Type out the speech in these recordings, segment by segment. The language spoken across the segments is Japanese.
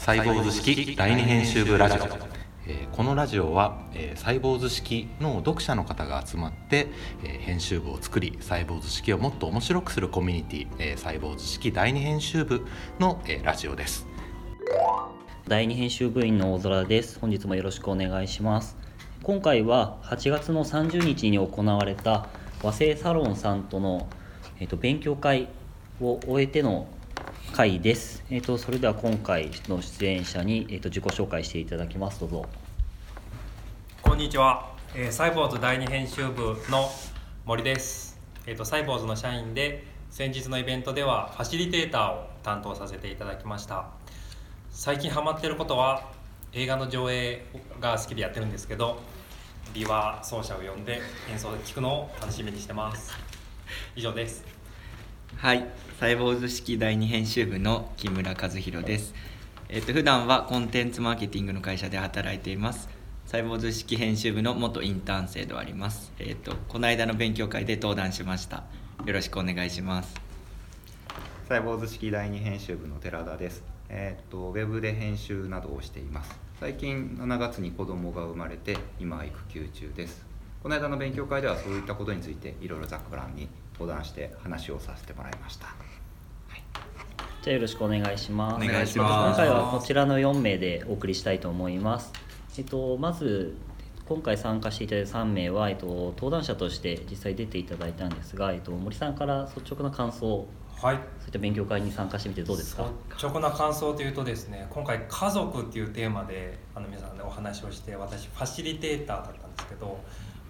サイボーズ式第二編集部ラジオ、えーこのラジオは、えーサイボーズ式の読者の方が集まって、えー編集部を作りサイボーズ式をもっと面白くするコミュニティ、えーサイボーズ式第二編集部の、えーラジオです。第二編集部員の大空です。本日もよろしくお願いします。今回は8月の30日に行われた和製サロンさんとの、えー、と勉強会を終えての回です、えー、とそれでは今回の出演者に、えー、と自己紹介していただきます。どうぞ。こんにちは、えーサイボーズ第二編集部の森です、えー、とサイボーズの社員で先日のイベントではファシリテーターを担当させていただきました。最近ハマってることは映画の上映が好きでやってるんですけどビワ奏者を呼んで演奏で聴くのを楽しみにしてます。以上です。はい、サイボーズ式第二編集部の木村和弘です。えっ、と普段はコンテンツマーケティングの会社で働いています。サイボーズ式編集部の元インターン生ではあります。えっ、とこの間の勉強会で登壇しました。よろしくお願いします。サイボーズ式第二編集部の寺田です。えっとウェブで編集などをしています。最近7月に子供が生まれて今育休中です。この間の勉強会ではそういったことについていろいろざっくらんに登壇して話をさせてもらいました。じゃあよろしくお願いします。お願いします。今回はこちらの4名でお送りしたいと思います。えっとまず今回参加していただいた3名は、えっと、登壇者として実際出ていただいたんですが、えっと、森さんから率直な感想はい。そういった勉強会に参加してみてどうですか？率直な感想というとですね今回家族っていうテーマであの皆さんでお話をして私ファシリテーターだったんですけど、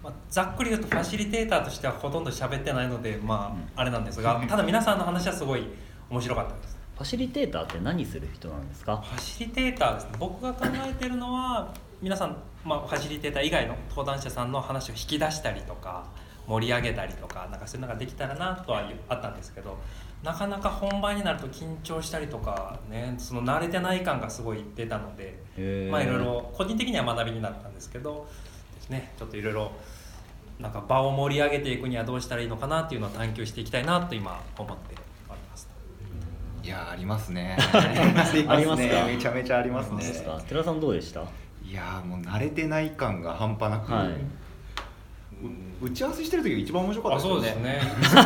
まあ、ざっくり言うとファシリテーターとしてはほとんど喋ってないのでまああれなんですが ただ皆さんの話はすごい面白かったです。ファシリテーターって何する人なんですか？ファシリテーターですね。僕が考えてるのは皆さん、まあ、ファシリテーター以外の登壇者さんの話を引き出したりとか盛り上げたりとかなんかそういうのができたらなとはあったんですけどなかなか本番になると緊張したりとかねその慣れてない感がすごい出たのでまあいろいろ個人的には学びになったんですけどですねちょっといろいろなんか場を盛り上げていくにはどうしたらいいのかなっていうのを探求していきたいなと今思っております。いやーありますね。ありますか？めちゃめちゃありますね。寺田さんどうでした？いやーもう慣れてない感が半端なく、はい打ち合わせしてる時が一番面白かったあですよね。そうですね。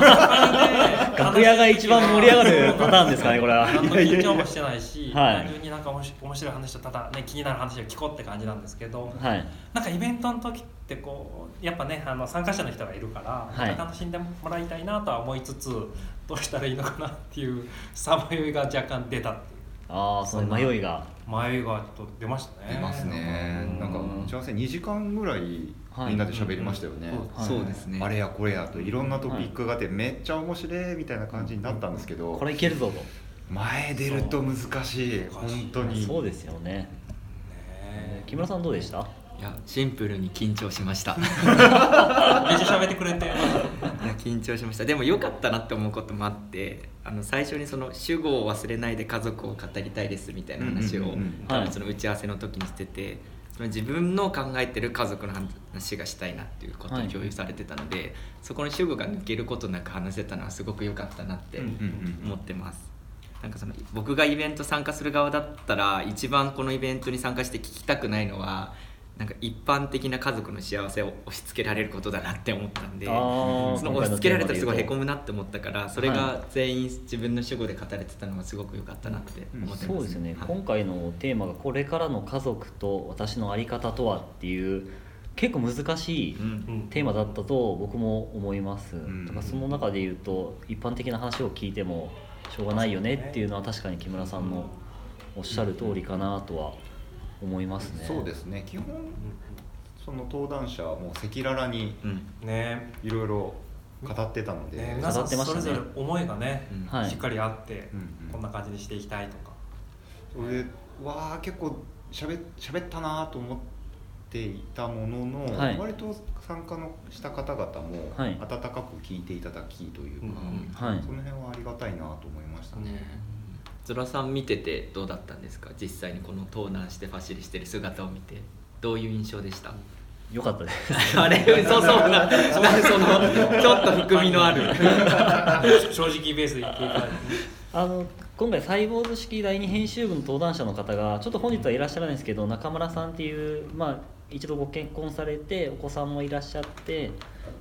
楽屋が一番盛り上がるパターンですかねこれは何の緊張もしてないし、はい単純になんか面白面白い話をただね気になる話を聞こうって感じなんですけど、はいなんかイベントの時ってこうやっぱねあの参加者の人がいるから、はい楽しんでもらいたいなとは思いつつ どうしたらいいのかなっていうさまよいが若干出たっていうああその迷いが迷いがちょっと出ましたね。出ますね。なんか打ち合わせ2時間ぐらいみんなで喋りましたよね。はいそうですね。あれやこれやといろんなトピックがあってめっちゃ面白いみたいな感じになったんですけどこれいけるぞと前出ると難しい本当にそうですよねね木村さんどうでした？いやシンプルに緊張しました。い めっちゃ喋ってくれて。や緊張しました。でも良かったなって思うこともあって、あの最初にその主語を忘れないで家族を語りたいですみたいな話をその打ち合わせの時にしてて。その自分の考えてる家族の話がしたいなっていうことを共有されてたので、そこの主語が抜けることなく話せたのはすごく良かったなって思ってます。なんかその僕がイベント参加する側だったら一番このイベントに参加して聞きたくないのはなんか一般的な家族の幸せを押し付けられることだなって思ったんでその押し付けられたらすごいへこむむなって思ったからそれが全員自分の主語で語れてたのがすごく良かったなって思ってます、そうですよね、はい。今回のテーマが「これからの家族と私の在り方とは」っていう結構難しいうん。うんテーマだったと僕も思います、ん。だからその中で言うと一般的な話を聞いてもしょうがないよねっていうのは確かに木村さんのおっしゃる通りかなとは思いますね。そうですね。基本その登壇者はもう赤裸々にうん。ね。いろいろ語ってたので、それぞれ思いがね、うん。はい。しっかりあって、うんうん。こんな感じにしていきたいとか。それでわあ結構しゃべ喋ったなと思っていたものの、はい。割と参加のした方々もはい。温かく聞いていただきというか、うんはい。その辺はありがたいなと思いましたね。ゾラさん見ててどうだったんですか？実際にこの登壇してファシリしてる姿を見て。どういう印象でした？よかったです。あれ嘘そうな。なんかそのちょっと含みのある。正直ベースで言っていただいて。あの今回サイボーズ式第二編集部の登壇者の方がちょっと本日はいらっしゃらないんですけど中村さんっていう、まあ、一度ご結婚されてお子さんもいらっしゃって、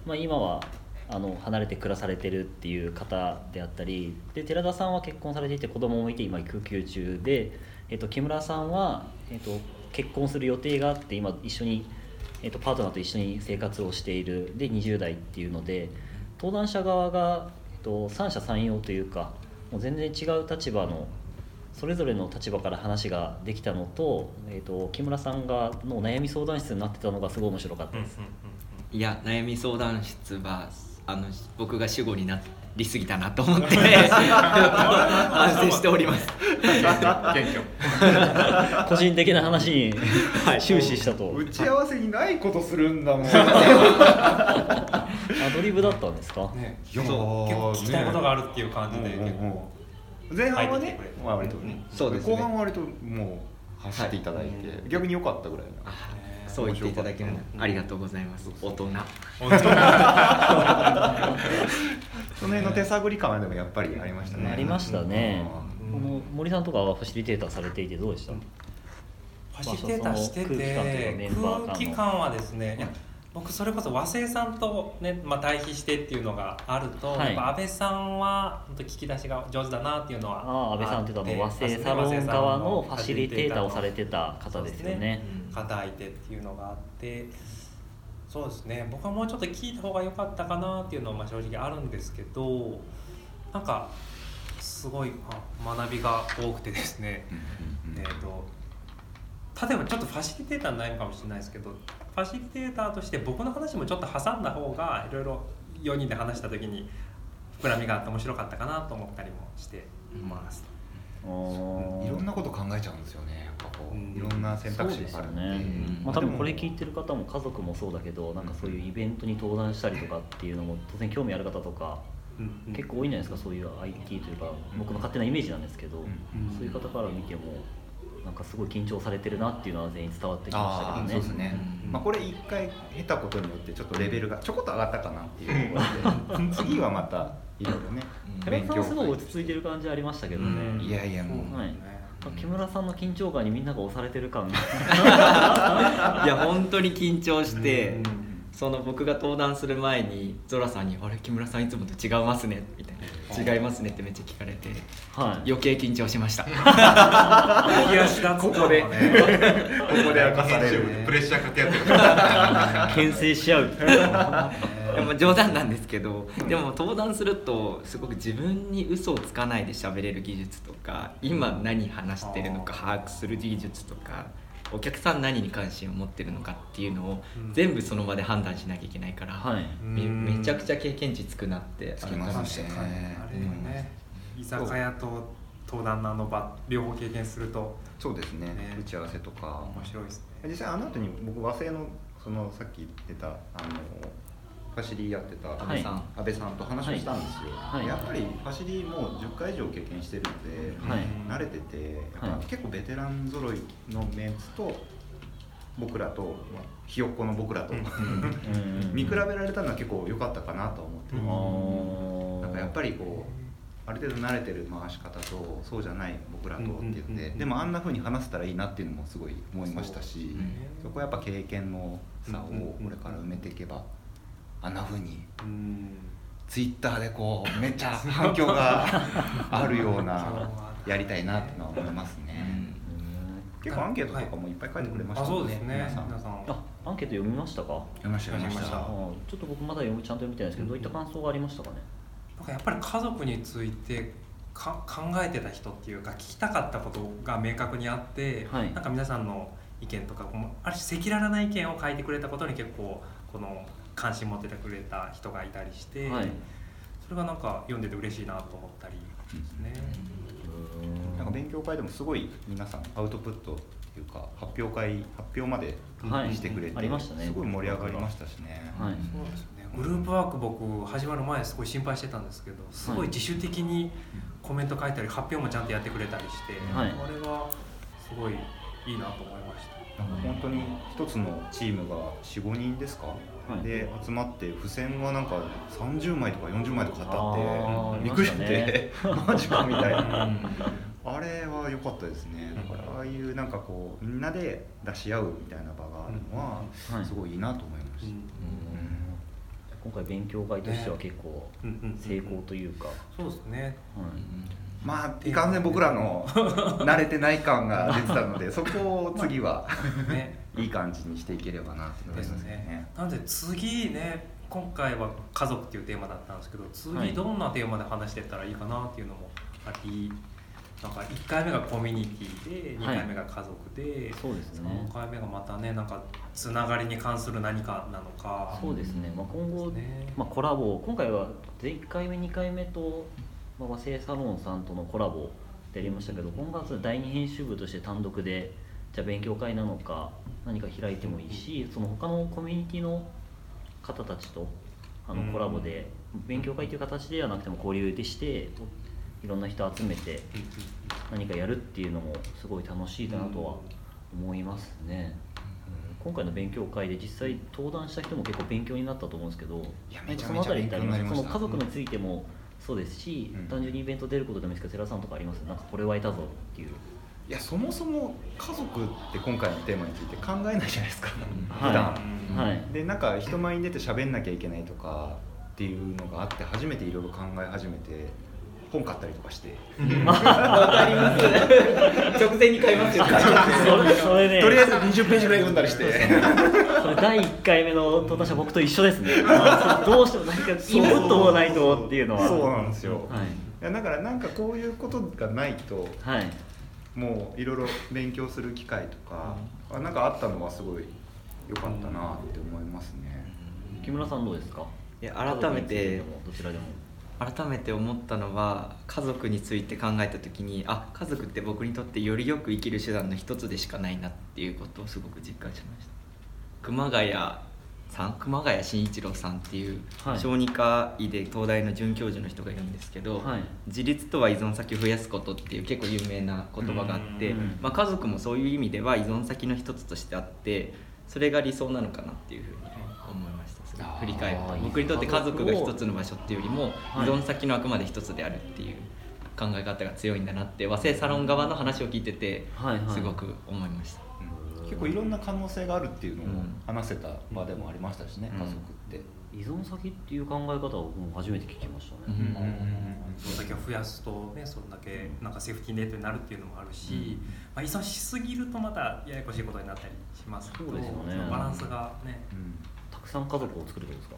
まあ、今はあの離れて暮らされてるっていう方であったりで寺田さんは結婚されていて子供もいて今育休中で、えっと、木村さんは、えっと、結婚する予定があって今一緒に、えっと、パートナーと一緒に生活をしているで20代っていうので登壇者側が、えっと、三者三様というかもう全然違う立場のそれぞれの立場から話ができたのと,、えっと木村さんがの悩み相談室になってたのがすごい面白かったです。いや悩み相談室はあの僕が主語になりすぎたなと思って 反省しております。個人的な話に終始したと、打ち合わせにないことするんだもん。アドリブだったんですか？ね。そう結構聞きたいことがあるっていう感じでうんうんうん。結構前半はねまあ割とね。そうですね。後半は割ともう走っていただいて、逆に良かったぐらいなそう言っていただけるのありがとうございます。大人。本当にその辺の手探り感はでもやっぱりありましたね。ありましたね、森さんとかはファシリテーターされていてどうでした、ファシリテーターしててまあ空気感というかメンバー間の。空気感はですねいや僕それこそ和製さんとね、まあ、対比してっていうのがあると、はい。やっぱ安倍さんは本当聞き出しが上手だなっていうのはああ安倍さんって言ったの和製サロン側のファシリテーターをされてた方ですよね。方相手っていうのがあってそうですね。僕はもうちょっと聞いた方が良かったかなっていうのはまあ正直あるんですけどなんかすごいあ学びが多くてですね、えー、と例えばちょっとファシリテーターにないのかもしれないですけどファシリテーターとして僕の話もちょっと挟んだ方がいろいろ4人で話した時に膨らみがあって面白かったかなと思ったりもして。います。いろんなこと考えちゃうんですよねやっぱこう、うん。いろんな選択肢があるねう。んまあ、多分これ聞いてる方も家族もそうだけどなんかそういうイベントに登壇したりとかっていうのも当然興味ある方とかうん結構多いんじゃないですかそういう IT というか僕の勝手なイメージなんですけど、ん。そういう方から見てもなんかすごい緊張されてるなっていうのは全員伝わってきましたけどね。そうですね、うん。まあ、これ一回経たことによってちょっとレベルがちょこっと上がったかなっていう。ところで次はまたいろいろね寺田さんはすごい落ち着いてる感じありましたけどね、うん。いやいやもう、はい。まあ木村さんの緊張感にみんなが押されてる感が。いや本当に緊張して、うんその僕が登壇する前にゾラさんに「あれ木村さんいつもと違いますね」みたいな「違いますね」ってめっちゃ聞かれてはい。余計緊張しました。いやしだここで。ここで。明かされる。プレッシャーかけ合ってる。牽制し合う。い。やまあ冗談なんですけどでも登壇するとすごく自分に嘘をつかないで喋れる技術とか今何話してるのか把握する技術とかお客さん何に関心を持ってるのかっていうのをうん。全部その場で判断しなきゃいけないから、はい。めめちゃくちゃ経験値つくなってつきますね。あれよね。居酒屋と登壇のあの場両方経験すると。そうですね。ね。打ち合わせとか。面白いですね。実際あの後に僕和製のそのさっき言ってたあのファシリやってた安倍さん,、はい。安倍さんと話をしたんですよ、はい。やっぱりファシリもう10回以上経験してるので、はい。慣れててやっぱはい。結構ベテラン揃いのメンツと僕らと、まあ、ひよっこの僕らと、見比べられたのは結構良かったかなとは思って。る、うんなんかやっぱりこうある程度慣れてる回し方とそうじゃない僕らとっていうんで、もあんな風に話せたらいいなっていうのもすごい思いましたしそこはやっぱ経験の差をこれから埋めていけばあんな風にうん。ツイッターでこう めっちゃ反響があるようなやりたいなってのは思いますね、結構アンケートとかもいっぱい書いてくれましたあそうですね。皆さん。皆さん。あアンケート読みましたか？読みました読みました。ちょっと僕まだ読むちゃんと読みたいんですけどどういった感想がありましたかね？なんかやっぱり家族についてか考えてた人っていうか聞きたかったことが明確にあって、はい。なんか皆さんの意見とかもある種赤裸々な意見を書いてくれたことに結構この関心持っててくれた人がいたりして、はい。それがなんか読んでて嬉しいなと思ったりですね。なんか勉強会でもすごい皆さんアウトプットっていうか発表会発表まではい。してくれて、ありましたね。すごい盛り上がりましたしね、はい。そうですね。グループワーク僕始まる前すごい心配してたんですけどすごい自主的にコメント書いたり発表もちゃんとやってくれたりして、はい。これはすごいいいなと思いました。なんか本当に一つのチームが45人ですか、はい。で集まって付箋がなんか30枚とか40枚とか貼ってあーあってびっくりして、マジかみたいな。うん。あれは良かったですね。だからああいうなんかこうみんなで出し合うみたいな場があるのははい。すごいいいなと思いました、うん。今回勉強会としては結構うんうんうん成功というか、そうですね。はいまあいかんせん僕らの 慣れてない感が出てたのでそこを次はね。いい感じにしていければなって思いでますすね。ねなんで次ね今回は家族っていうテーマだったんですけどはい。次どんなテーマで話していったらいいかなっていうのもありなんか1回目がコミュニティで2はい。回目が家族で、そうですね。3回目がまたねなんかつながりに関する何かなのか。そうですね、まあ、今後、ね。まあ、コラボ今回は1回目2回目と、まあ、和製サロンさんとのコラボでやりましたけど今月第二編集部として単独でじゃあ勉強会なのか何か開いてもいいしその他のコミュニティの方たちとあのうんコラボで勉強会という形ではなくても交流でしていろんな人集めてうん。うん何かやるっていうのもすごい楽しいなとは思いますね。今回の勉強会で実際登壇した人も結構勉強になったと思うんですけどそのあたりってありますその家族についてもそうですし、うん。単純にイベント出ることでもいいですけど寺さんとかあります？なんかこれは得たぞっていう。いやそもそも家族って今回のテーマについて考えないじゃないですか、はい。普段。うん。はい。でなんか人前に出て喋んなきゃいけないとかっていうのがあって初めていろいろ考え始めて本買ったりとかして。わかります。直前に買いますよ。それそれね。とりあえず20ページぐらい読んだりして。それ第1回目の登壇者僕と一緒ですね。どうしても何かインプットもないとっていうのは。そうなんですよ、はい。いやだからなんかこういうことがないとはい。もういろいろ勉強する機会とか、あなん。かあったのはすごい良かったなって思いますね、木村さんどうですかいや改めてどちらでも改めて思ったのは家族について考えた時にあ家族って僕にとってよりよく生きる手段の一つでしかないなっていうことをすごく実感しました。熊谷さん熊谷慎一郎さんっていうはい。小児科医で東大の准教授の人がいるんですけど、はい。自立とは依存先を増やすことっていう結構有名な言葉があってうん、まあ、家族もそういう意味では依存先の一つとしてあってそれが理想なのかなっていうふうに思いましたす振り返ると。僕にとって家族が一つの場所っていうよりもはい。依存先のあくまで一つであるっていう考え方が強いんだなって和製サロン側の話を聞いててはいはい。すごく思いました。うん。結構いろんな可能性があるっていうのをうん。話せた場でもありましたしね、うん。家族って、依存先っていう考え方を僕も初めて聞きましたね、うん。それだけを増やすとねそれだけなんかセーフティーネットになるっていうのもあるし、まあ、依存しすぎるとまたややこしいことになったりしますけどそうですよね。バランスがね。たくさん家族を作るってことですか？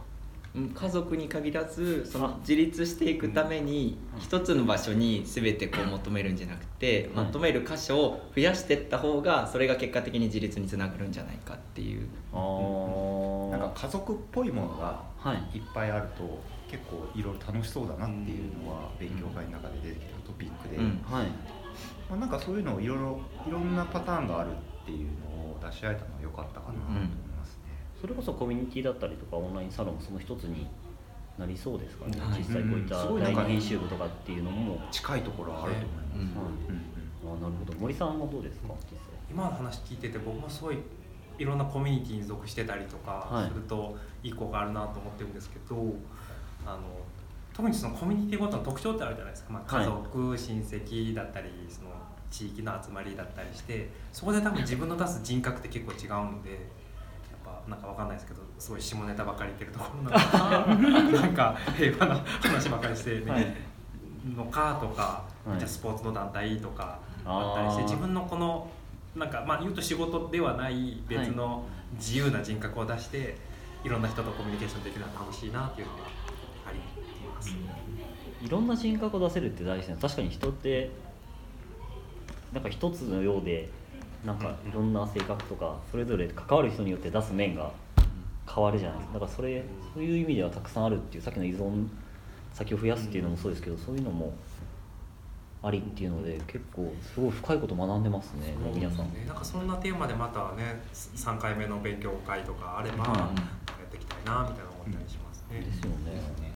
うん家族に限らずその自立していくために一つの場所に全てこう求めるんじゃなくてはい。求める箇所を増やしていった方がそれが結果的に自立につながるんじゃないかっていう。あー。なんか家族っぽいものがはい。いっぱいあると結構いろいろ楽しそうだなっていうのは勉強会の中で出てきたトピックで、うん。はい。まあ、なんかそういうのをいろいろいろんなパターンがあるっていうのを出し合えたのは良かったかな。と思いますね。それこそコミュニティだったりとかオンラインサロンもその一つになりそうですかね、はい。実際こういった第二編集部とかっていうのも、近いところはあると思います。うん。はいうん。あなるほど。森さんはどうですか？実際。今の話聞いてて僕もすごいいろんなコミュニティに属してたりとかはい。するといい子があるなと思ってるんですけど、あの特にそのコミュニティごとの特徴ってあるじゃないですか、まあ、はい。家族、親戚だったりその地域の集まりだったりしてそこで多分自分の出す人格って結構違うのでなんかわかんないですけどすごい下ネタばっかり言ってるところなのんか平和な話ばっかりしてね、はい。のかとか、はい。じゃあスポーツの団体とかあったりして自分のこのなんかまあ言うと仕事ではない別の自由な人格を出して、い、ろんな人とコミュニケーションできるのは楽しいなっていうのがあります。いろんな人格を出せるって大事ですね確かに人ってなんか一つのようでなんかいろんな性格とかそれぞれ関わる人によって出す面が変わるじゃないですかだからそれそういう意味ではたくさんあるっていうさっきの依存先を増やすっていうのもそうですけどそういうのもありっていうので結構すごい深いこと学んでますねもう皆さん。ねなんかそんなテーマでまたね3回目の勉強会とかあれば、うんやっていきたいなみたいな思ったりしますね。ですよね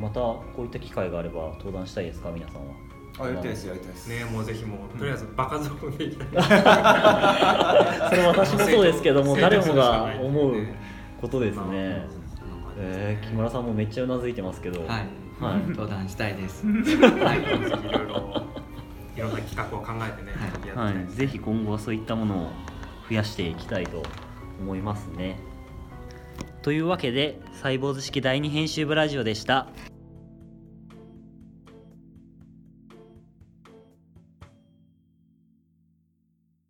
またこういった機会があれば登壇したいですか皆さんはあやりたいですやりたいです。ねもうぜひもうとりあえずバカゾーンでいきたい。それ私もそうですけども誰もが思うねことですまあねえー木村さんもめっちゃうなずいてますけど。はい、はい。登壇したいです。はい。いろいろいろんな企画を考えてね、はい。ぜひ今後はそういったものを増やしていきたいと思いますね。というわけでサイボーズ式第二編集部ラジオでした。